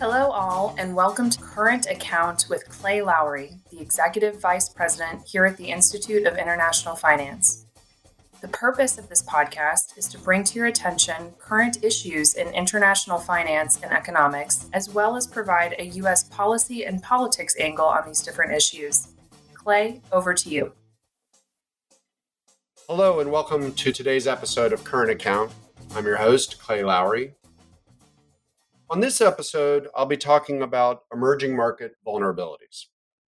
Hello, all, and welcome to Current Account with Clay Lowry, the Executive Vice President here at the Institute of International Finance. The purpose of this podcast is to bring to your attention current issues in international finance and economics, as well as provide a U.S. policy and politics angle on these different issues. Clay, over to you. Hello, and welcome to today's episode of Current Account. I'm your host, Clay Lowry. On this episode, I'll be talking about emerging market vulnerabilities.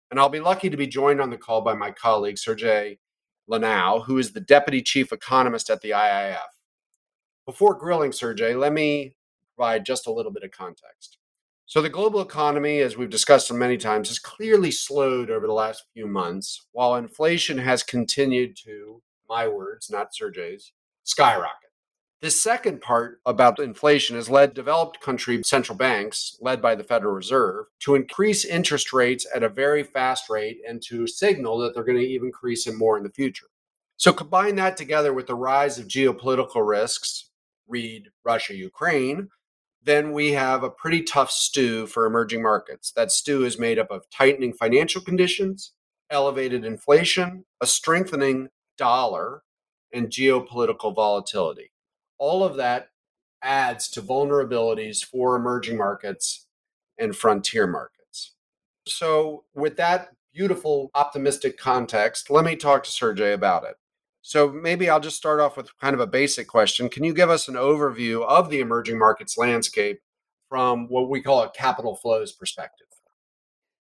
And I'll be lucky to be joined on the call by my colleague, Sergi Lanau, who is the Deputy Chief Economist at the IIF. Before grilling Sergi, let me provide just a little bit of context. So, the global economy, as we've discussed many times, has clearly slowed over the last few months, while inflation has continued to, my words, not Sergi's, skyrocket. The second part about inflation has led developed country central banks, led by the Federal Reserve, to increase interest rates at a very fast rate and to signal that they're going to even increase them more in the future. So combine that together with the rise of geopolitical risks, read Russia, Ukraine, then we have a pretty tough stew for emerging markets. That stew is made up of tightening financial conditions, elevated inflation, a strengthening dollar, and geopolitical volatility all of that adds to vulnerabilities for emerging markets and frontier markets. So, with that beautiful, optimistic context, let me talk to Sergi about it. So, maybe I'll just start off with kind of a basic question. Can you give us an overview of the emerging markets landscape from what we call a capital flows perspective?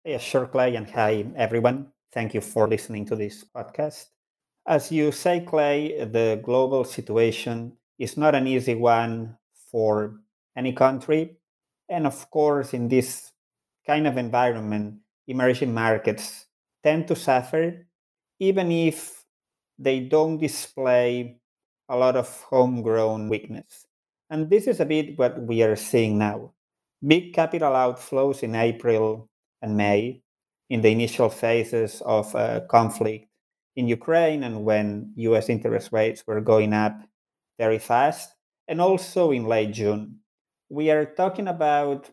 Yeah, sure, Clay, and hi, everyone. Thank you for listening to this podcast. As you say, Clay, the global situation is not an easy one for any country. And of course, in this kind of environment, emerging markets tend to suffer, even if they don't display a lot of homegrown weakness. And this is a bit what we are seeing now. Big capital outflows in April and May in the initial phases of uh, conflict in Ukraine and when US interest rates were going up very fast. And also in late June, we are talking about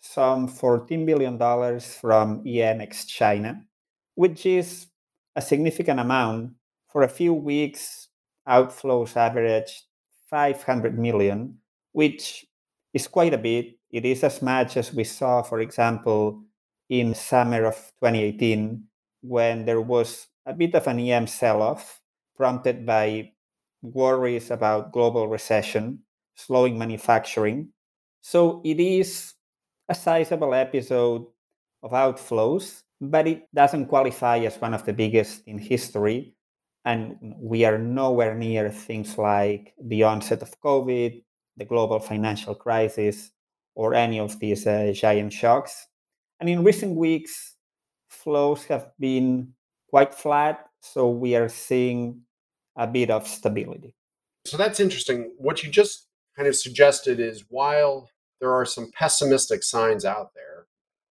some $14 billion from EM ex China, which is a significant amount. For a few weeks, outflows averaged 500 million, which is quite a bit. It is as much as we saw, for example, in summer of 2018, when there was a bit of an EM sell off prompted by worries about global recession, slowing manufacturing. So it is a sizable episode of outflows, but it doesn't qualify as one of the biggest in history. And we are nowhere near things like the onset of COVID, the global financial crisis, or any of these uh, giant shocks. And in recent weeks, flows have been quite flat. So we are seeing a bit of stability. So that's interesting. What you just kind of suggested is while there are some pessimistic signs out there,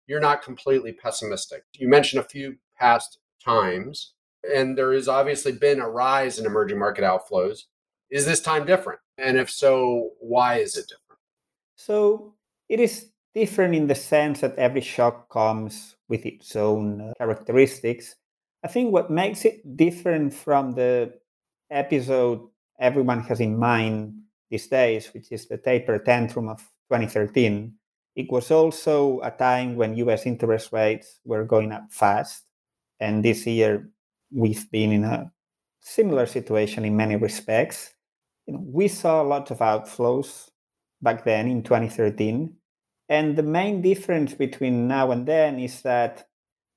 you're not completely pessimistic. You mentioned a few past times, and there has obviously been a rise in emerging market outflows. Is this time different? And if so, why is it different? So it is different in the sense that every shock comes with its own uh, characteristics. I think what makes it different from the episode everyone has in mind these days, which is the taper tantrum of 2013, it was also a time when US interest rates were going up fast. And this year, we've been in a similar situation in many respects. You know, we saw a lot of outflows back then in 2013. And the main difference between now and then is that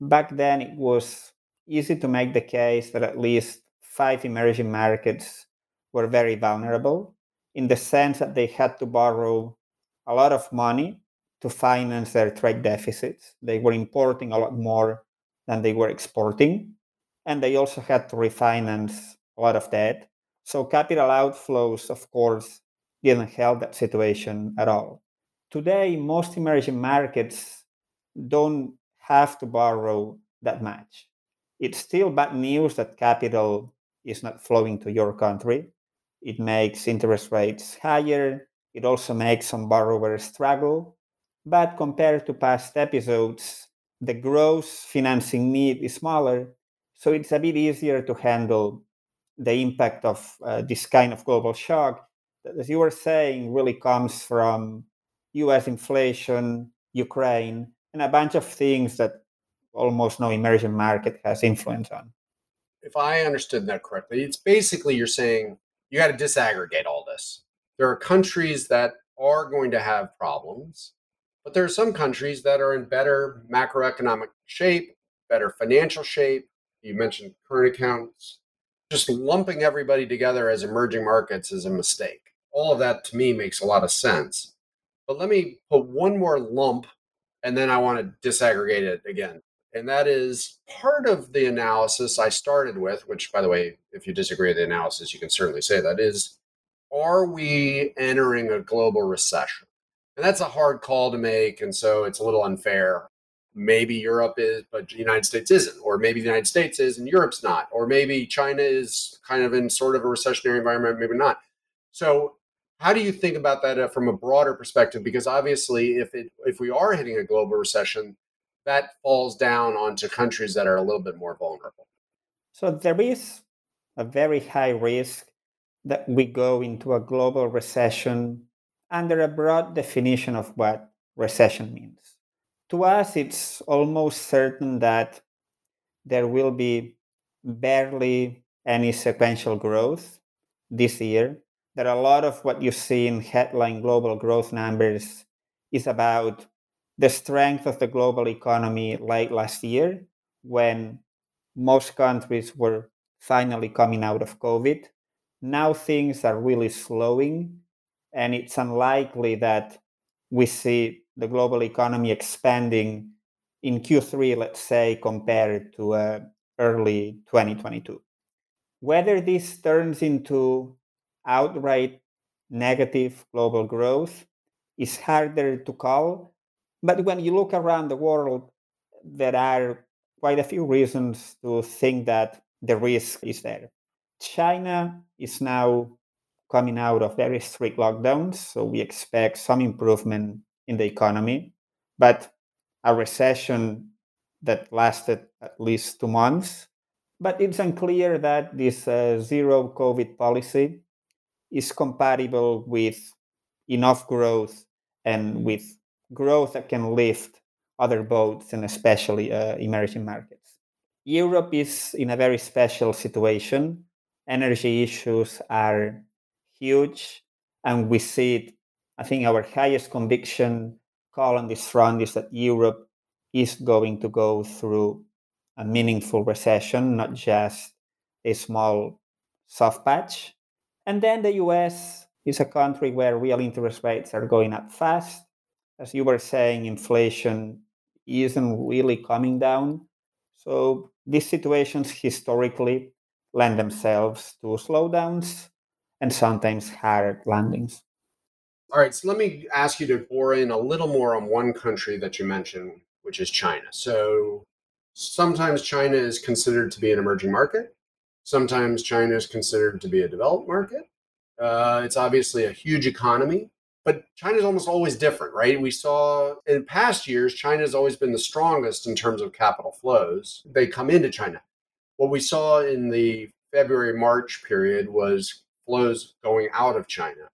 back then it was easy to make the case that at least five emerging markets were very vulnerable in the sense that they had to borrow a lot of money to finance their trade deficits. They were importing a lot more than they were exporting. And they also had to refinance a lot of debt. So capital outflows, of course, didn't help that situation at all. Today, most emerging markets don't have to borrow that much. It's still bad news that capital is not flowing to your country. It makes interest rates higher. It also makes some borrowers struggle But compared to past episodes, the gross financing need is smaller, so it's a bit easier to handle the impact of uh, this kind of global shock that, as you were saying, really comes from US inflation, Ukraine, and a bunch of things that almost no emerging market has influence on. If I understood that correctly, it's basically you're saying you got to disaggregate all this. There are countries that are going to have problems, but there are some countries that are in better macroeconomic shape, better financial shape. You mentioned current accounts. Just lumping everybody together as emerging markets is a mistake. All of that to me makes a lot of sense. But let me put one more lump and then I want to disaggregate it again. And that is part of the analysis I started with, which, by the way, if you disagree with the analysis, you can certainly say that is are we entering a global recession? And that's a hard call to make. And so it's a little unfair. Maybe Europe is, but the United States isn't. Or maybe the United States is and Europe's not. Or maybe China is kind of in sort of a recessionary environment, maybe not. So how do you think about that uh, from a broader perspective? Because obviously, if it if we are hitting a global recession, that falls down onto countries that are a little bit more vulnerable. So there is a very high risk that we go into a global recession under a broad definition of what recession means. To us, it's almost certain that there will be barely any sequential growth this year that a lot of what you see in headline global growth numbers is about the strength of the global economy late last year when most countries were finally coming out of COVID. Now things are really slowing, and it's unlikely that we see the global economy expanding in Q3, let's say, compared to uh, early 2022. Whether this turns into outright negative global growth is harder to call. But when you look around the world, there are quite a few reasons to think that the risk is there. China is now coming out of very strict lockdowns, so we expect some improvement in the economy, but a recession that lasted at least two months. But it's unclear that this uh, zero COVID policy is compatible with enough growth and with growth that can lift other boats and especially uh, emerging markets. Europe is in a very special situation. Energy issues are huge, and we see it. I think our highest conviction call on this front is that Europe is going to go through a meaningful recession, not just a small soft patch. And then the US is a country where real interest rates are going up fast. As you were saying, inflation isn't really coming down. So these situations historically lend themselves to slowdowns and sometimes hard landings. All right, so let me ask you to bore in a little more on one country that you mentioned, which is China. So sometimes China is considered to be an emerging market. Sometimes China is considered to be a developed market. Uh, it's obviously a huge economy, but China's almost always different, right? We saw in past years, China's always been the strongest in terms of capital flows. They come into China. What we saw in the February March period was flows going out of China.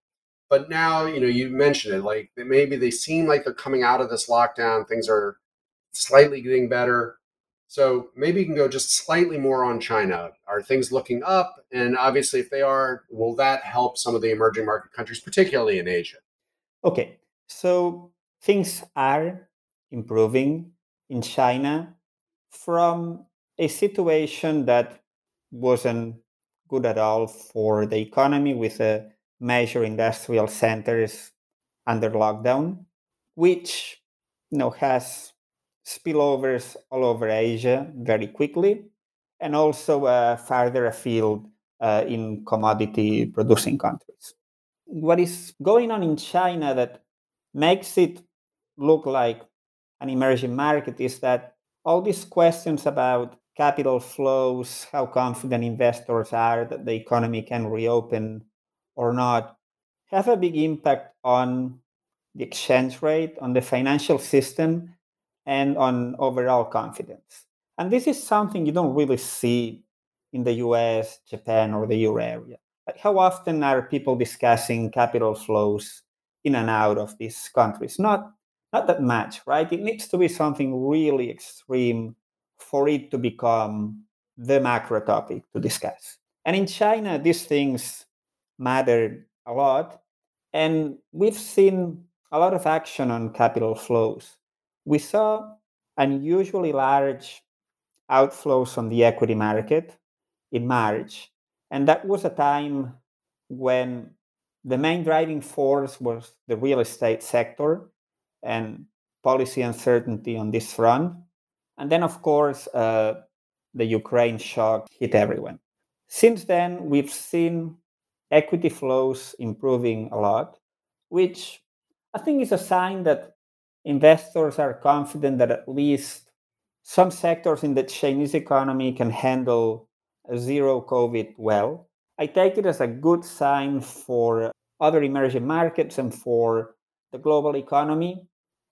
But now, you know, you mentioned it, like maybe they seem like they're coming out of this lockdown, things are slightly getting better. So maybe you can go just slightly more on China. Are things looking up? And obviously, if they are, will that help some of the emerging market countries, particularly in Asia? Okay, so things are improving in China from a situation that wasn't good at all for the economy with a major industrial centers under lockdown, which you know has spillovers all over Asia very quickly, and also uh, farther afield uh, in commodity producing countries. What is going on in China that makes it look like an emerging market is that all these questions about capital flows, how confident investors are that the economy can reopen or not, have a big impact on the exchange rate, on the financial system, and on overall confidence. And this is something you don't really see in the US, Japan, or the euro area. Like how often are people discussing capital flows in and out of these countries? Not, not that much, right? It needs to be something really extreme for it to become the macro topic to discuss. And in China, these things matter a lot. And we've seen a lot of action on capital flows. We saw unusually large outflows on the equity market in March. And that was a time when the main driving force was the real estate sector and policy uncertainty on this front. And then, of course, uh, the Ukraine shock hit everyone. Since then, we've seen equity flows improving a lot, which I think is a sign that investors are confident that at least some sectors in the Chinese economy can handle zero COVID well. I take it as a good sign for other emerging markets and for the global economy.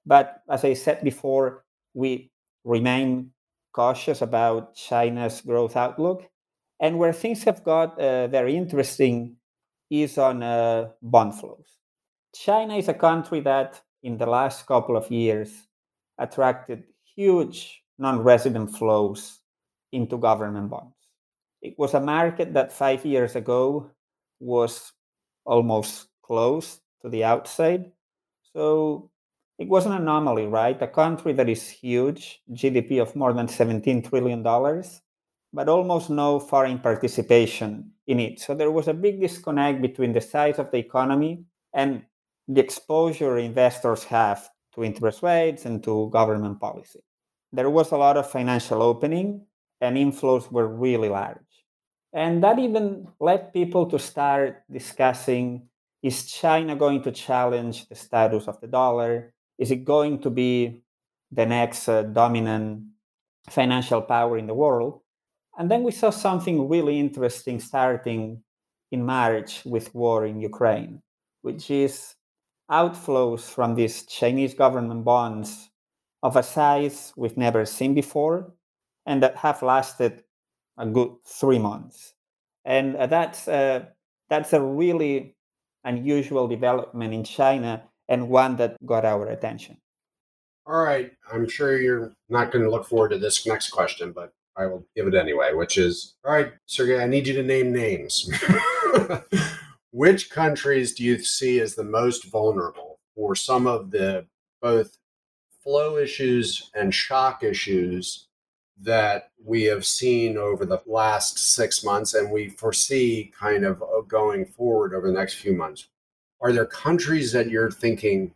But as I said before, we remain cautious about China's growth outlook. And where things have got uh, very interesting is on uh, bond flows. China is a country that, in the last couple of years, attracted huge non resident flows into government bonds. It was a market that five years ago was almost closed to the outside. So it was an anomaly, right? A country that is huge, GDP of more than $17 trillion, but almost no foreign participation in it. So there was a big disconnect between the size of the economy and the exposure investors have to interest rates and to government policy. There was a lot of financial opening, and inflows were really large. And that even led people to start discussing is China going to challenge the status of the dollar? Is it going to be the next uh, dominant financial power in the world? And then we saw something really interesting starting in March with war in Ukraine, which is outflows from these Chinese government bonds of a size we've never seen before and that have lasted a good three months. And uh, that's, uh, that's a really unusual development in China and one that got our attention. All right. I'm sure you're not going to look forward to this next question, but I will give it anyway, which is all right, Sergi, I need you to name names. Which countries do you see as the most vulnerable for some of the both flow issues and shock issues that we have seen over the last six months and we foresee kind of uh, going forward over the next few months? Are there countries that you're thinking,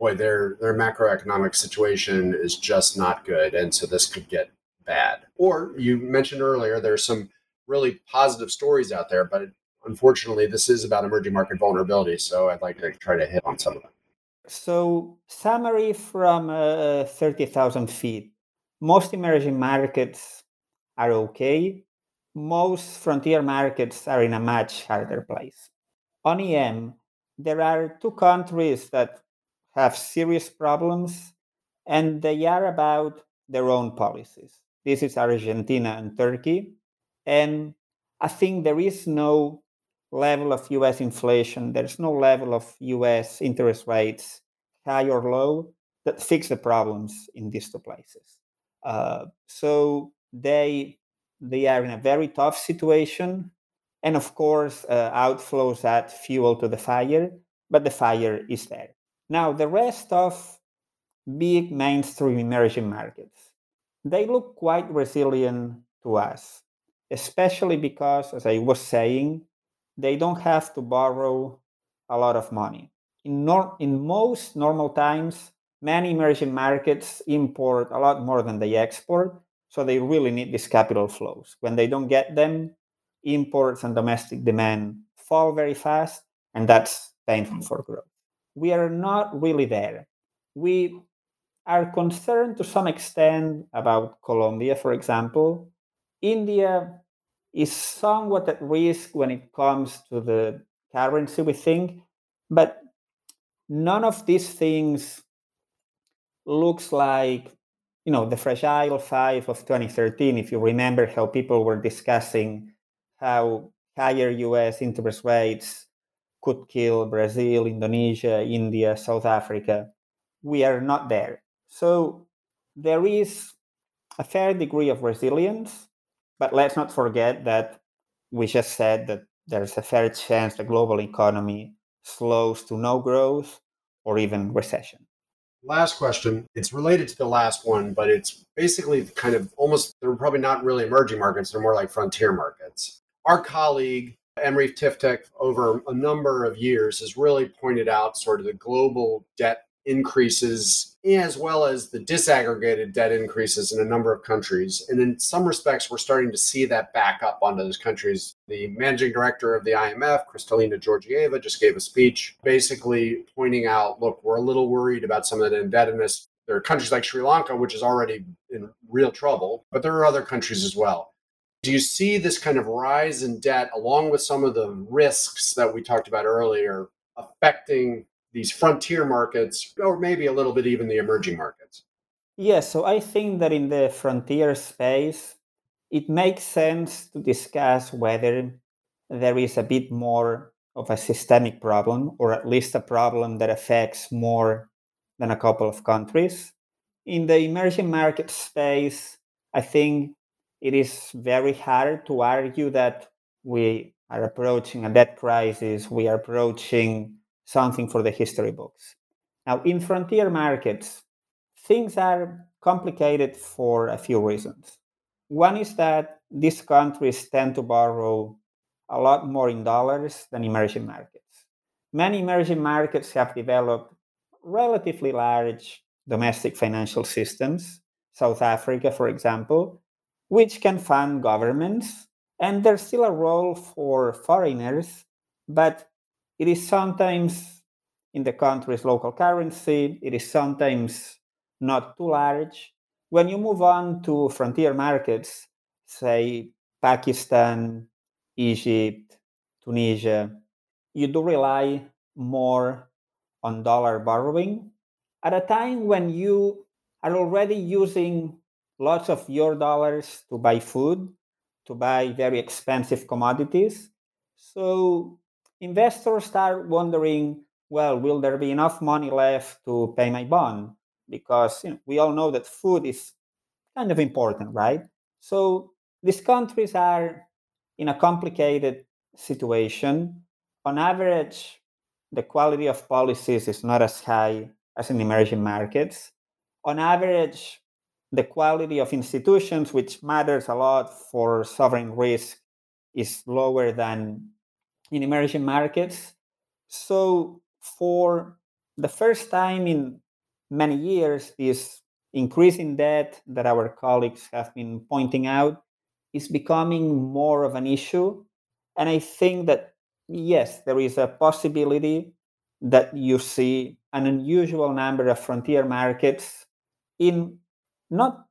boy, their their macroeconomic situation is just not good, and so this could get bad? Or you mentioned earlier there's some really positive stories out there, but unfortunately, this is about emerging market vulnerability. So I'd like to try to hit on some of them. So, summary from uh, 30,000 feet most emerging markets are okay. Most frontier markets are in a much harder place. On EM, there are two countries that have serious problems, and they are about their own policies. This is Argentina and Turkey. And I think there is no level of US inflation, there's no level of US interest rates, high or low, that fix the problems in these two places. Uh, so they they are in a very tough situation, and of course, uh, outflows add fuel to the fire. But the fire is there. Now, the rest of big mainstream emerging markets, they look quite resilient to us, especially because, as I was saying, they don't have to borrow a lot of money. In, nor- in most normal times, many emerging markets import a lot more than they export, so they really need these capital flows. When they don't get them, imports and domestic demand fall very fast, and that's painful for growth. We are not really there. We are concerned to some extent about Colombia, for example. India is somewhat at risk when it comes to the currency, we think, but none of these things looks like you know the fragile five of 2013 if you remember how people were discussing how higher us interest rates could kill brazil indonesia india south africa. We are not there. So there is a fair degree of resilience but let's not forget that we just said that there's a fair chance the global economy slows to no growth or even recession last question. It's related to the last one, but it's basically kind of almost, they're probably not really emerging markets, they're more like frontier markets. Our colleague, Emre Tiftik, over a number of years has really pointed out sort of the global debt increases as well as the disaggregated debt increases in a number of countries. And in some respects, we're starting to see that back up onto those countries. The managing director of the IMF, Kristalina Georgieva, just gave a speech basically pointing out look, we're a little worried about some of that indebtedness. There are countries like Sri Lanka, which is already in real trouble, but there are other countries as well. Do you see this kind of rise in debt along with some of the risks that we talked about earlier affecting these frontier markets, or maybe a little bit even the emerging markets? Yes, so I think that in the frontier space, it makes sense to discuss whether there is a bit more of a systemic problem, or at least a problem that affects more than a couple of countries. In the emerging market space, I think it is very hard to argue that we are approaching a debt crisis, we are approaching something for the history books. Now, in frontier markets, things are complicated for a few reasons. One is that these countries tend to borrow a lot more in dollars than emerging markets. Many emerging markets have developed relatively large domestic financial systems, South Africa, for example, which can fund governments. And there's still a role for foreigners, but it is sometimes in the country's local currency, it is sometimes not too large. When you move on to frontier markets, say Pakistan, Egypt, Tunisia, you do rely more on dollar borrowing at a time when you are already using lots of your dollars to buy food, to buy very expensive commodities. So investors start wondering well, will there be enough money left to pay my bond? Because you know, we all know that food is kind of important, right? So these countries are in a complicated situation. On average, the quality of policies is not as high as in emerging markets. On average, the quality of institutions, which matters a lot for sovereign risk, is lower than in emerging markets. So, for the first time in many years, this increasing debt that our colleagues have been pointing out is becoming more of an issue. And I think that, yes, there is a possibility that you see an unusual number of frontier markets in not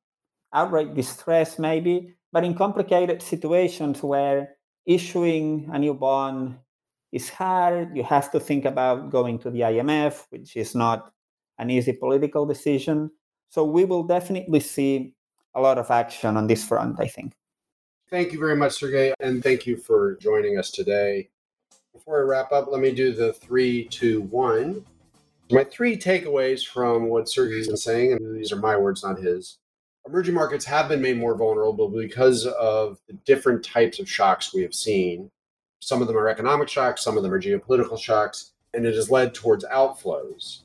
outright distress, maybe, but in complicated situations where issuing a new bond is hard. You have to think about going to the IMF, which is not an easy political decision. So we will definitely see a lot of action on this front, I think. Thank you very much, Sergi, and thank you for joining us today. Before I wrap up, let me do the three, two, one. My three takeaways from what Sergi's been saying, and these are my words, not his. Emerging markets have been made more vulnerable because of the different types of shocks we have seen. Some of them are economic shocks, some of them are geopolitical shocks, and it has led towards outflows.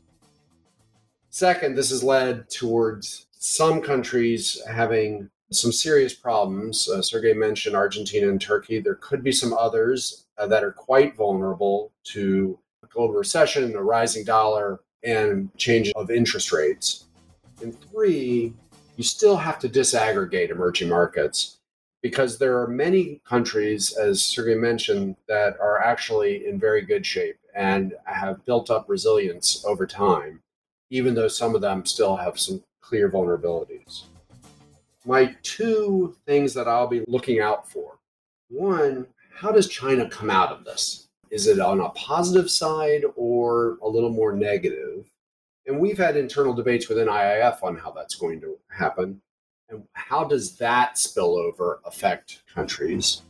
Second, this has led towards some countries having some serious problems. Uh, Sergi mentioned Argentina and Turkey. There could be some others uh, that are quite vulnerable to a global recession, a rising dollar, and change of interest rates. And three, you still have to disaggregate emerging markets because there are many countries, as Sergi mentioned, that are actually in very good shape and have built up resilience over time, even though some of them still have some clear vulnerabilities. My two things that I'll be looking out for one, how does China come out of this? Is it on a positive side or a little more negative? And we've had internal debates within IIF on how that's going to happen. And how does that spillover affect countries?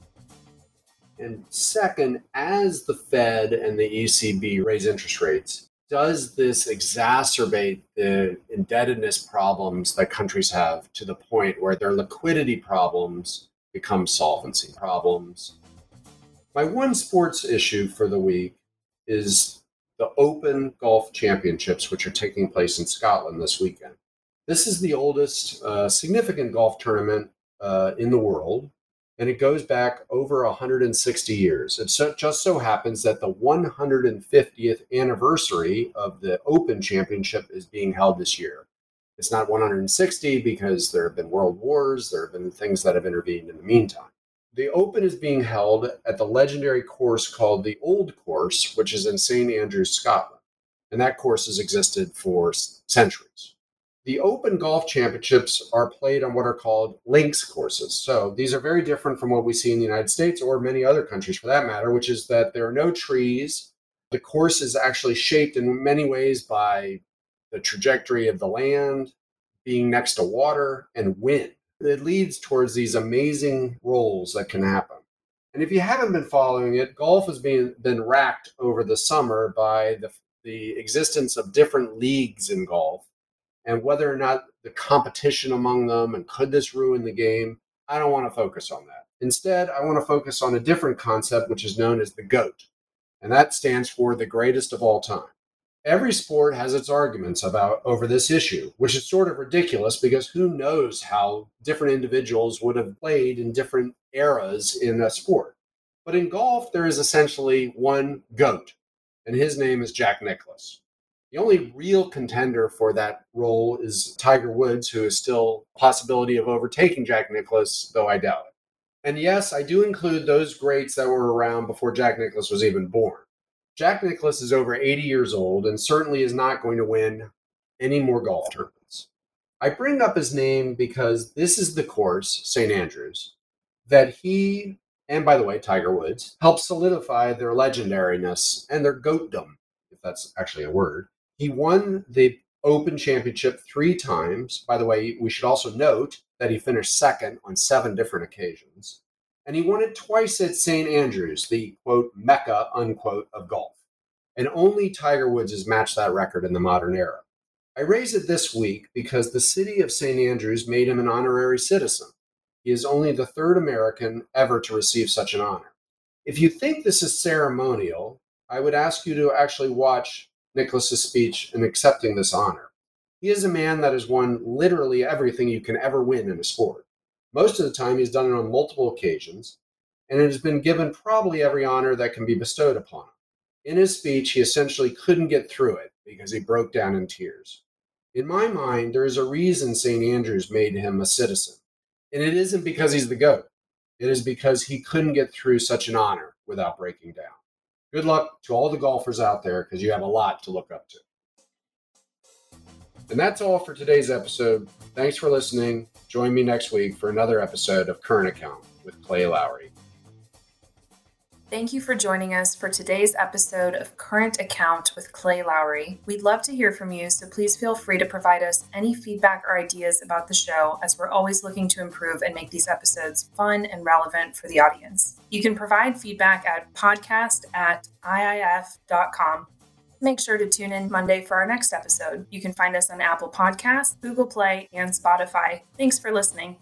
And second, as the Fed and the ECB raise interest rates, does this exacerbate the indebtedness problems that countries have to the point where their liquidity problems become solvency problems? My one sports issue for the week is the Open Golf Championships, which are taking place in Scotland this weekend. This is the oldest uh, significant golf tournament uh, in the world, and it goes back over 160 years. It so, just so happens that the 150th anniversary of the Open Championship is being held this year. It's not 160 because there have been world wars, there have been things that have intervened in the meantime. The Open is being held at the legendary course called the Old Course, which is in St. Andrews, Scotland. And that course has existed for centuries. The Open Golf Championships are played on what are called links courses. So these are very different from what we see in the United States or many other countries for that matter, which is that there are no trees. The course is actually shaped in many ways by the trajectory of the land, being next to water, and wind. It leads towards these amazing rolls that can happen. And if you haven't been following it, golf has been, been racked over the summer by the, the existence of different leagues in golf and whether or not the competition among them and could this ruin the game, I don't want to focus on that. Instead, I want to focus on a different concept, which is known as the GOAT, and that stands for the greatest of all time. Every sport has its arguments about over this issue, which is sort of ridiculous because who knows how different individuals would have played in different eras in a sport. But in golf, there is essentially one GOAT, and his name is Jack Nicklaus. The only real contender for that role is Tiger Woods, who is still possibility of overtaking Jack Nicklaus, though I doubt it. And yes, I do include those greats that were around before Jack Nicklaus was even born. Jack Nicklaus is over 80 years old and certainly is not going to win any more golf tournaments. I bring up his name because this is the course, St. Andrews, that he, and by the way, Tiger Woods, helped solidify their legendariness and their goatdom, if that's actually a word, he won the Open Championship three times. By the way, we should also note that he finished second on seven different occasions. And he won it twice at St. Andrews, the quote, mecca, unquote, of golf. And only Tiger Woods has matched that record in the modern era. I raise it this week because the city of St. Andrews made him an honorary citizen. He is only the third American ever to receive such an honor. If you think this is ceremonial, I would ask you to actually watch Nicklaus's speech in accepting this honor. He is a man that has won literally everything you can ever win in a sport. Most of the time, he's done it on multiple occasions, and it has been given probably every honor that can be bestowed upon him. In his speech, he essentially couldn't get through it because he broke down in tears. In my mind, there is a reason St. Andrews made him a citizen, and it isn't because he's the GOAT. It is because he couldn't get through such an honor without breaking down good luck to all the golfers out there because you have a lot to look up to. And that's all for today's episode. Thanks for listening. Join me next week for another episode of Current Account with Clay Lowry. Thank you for joining us for today's episode of Current Account with Clay Lowry. We'd love to hear from you, so please feel free to provide us any feedback or ideas about the show, as we're always looking to improve and make these episodes fun and relevant for the audience. You can provide feedback at podcast at iif.com. Make sure to tune in Monday for our next episode. You can find us on Apple Podcasts, Google Play, and Spotify. Thanks for listening.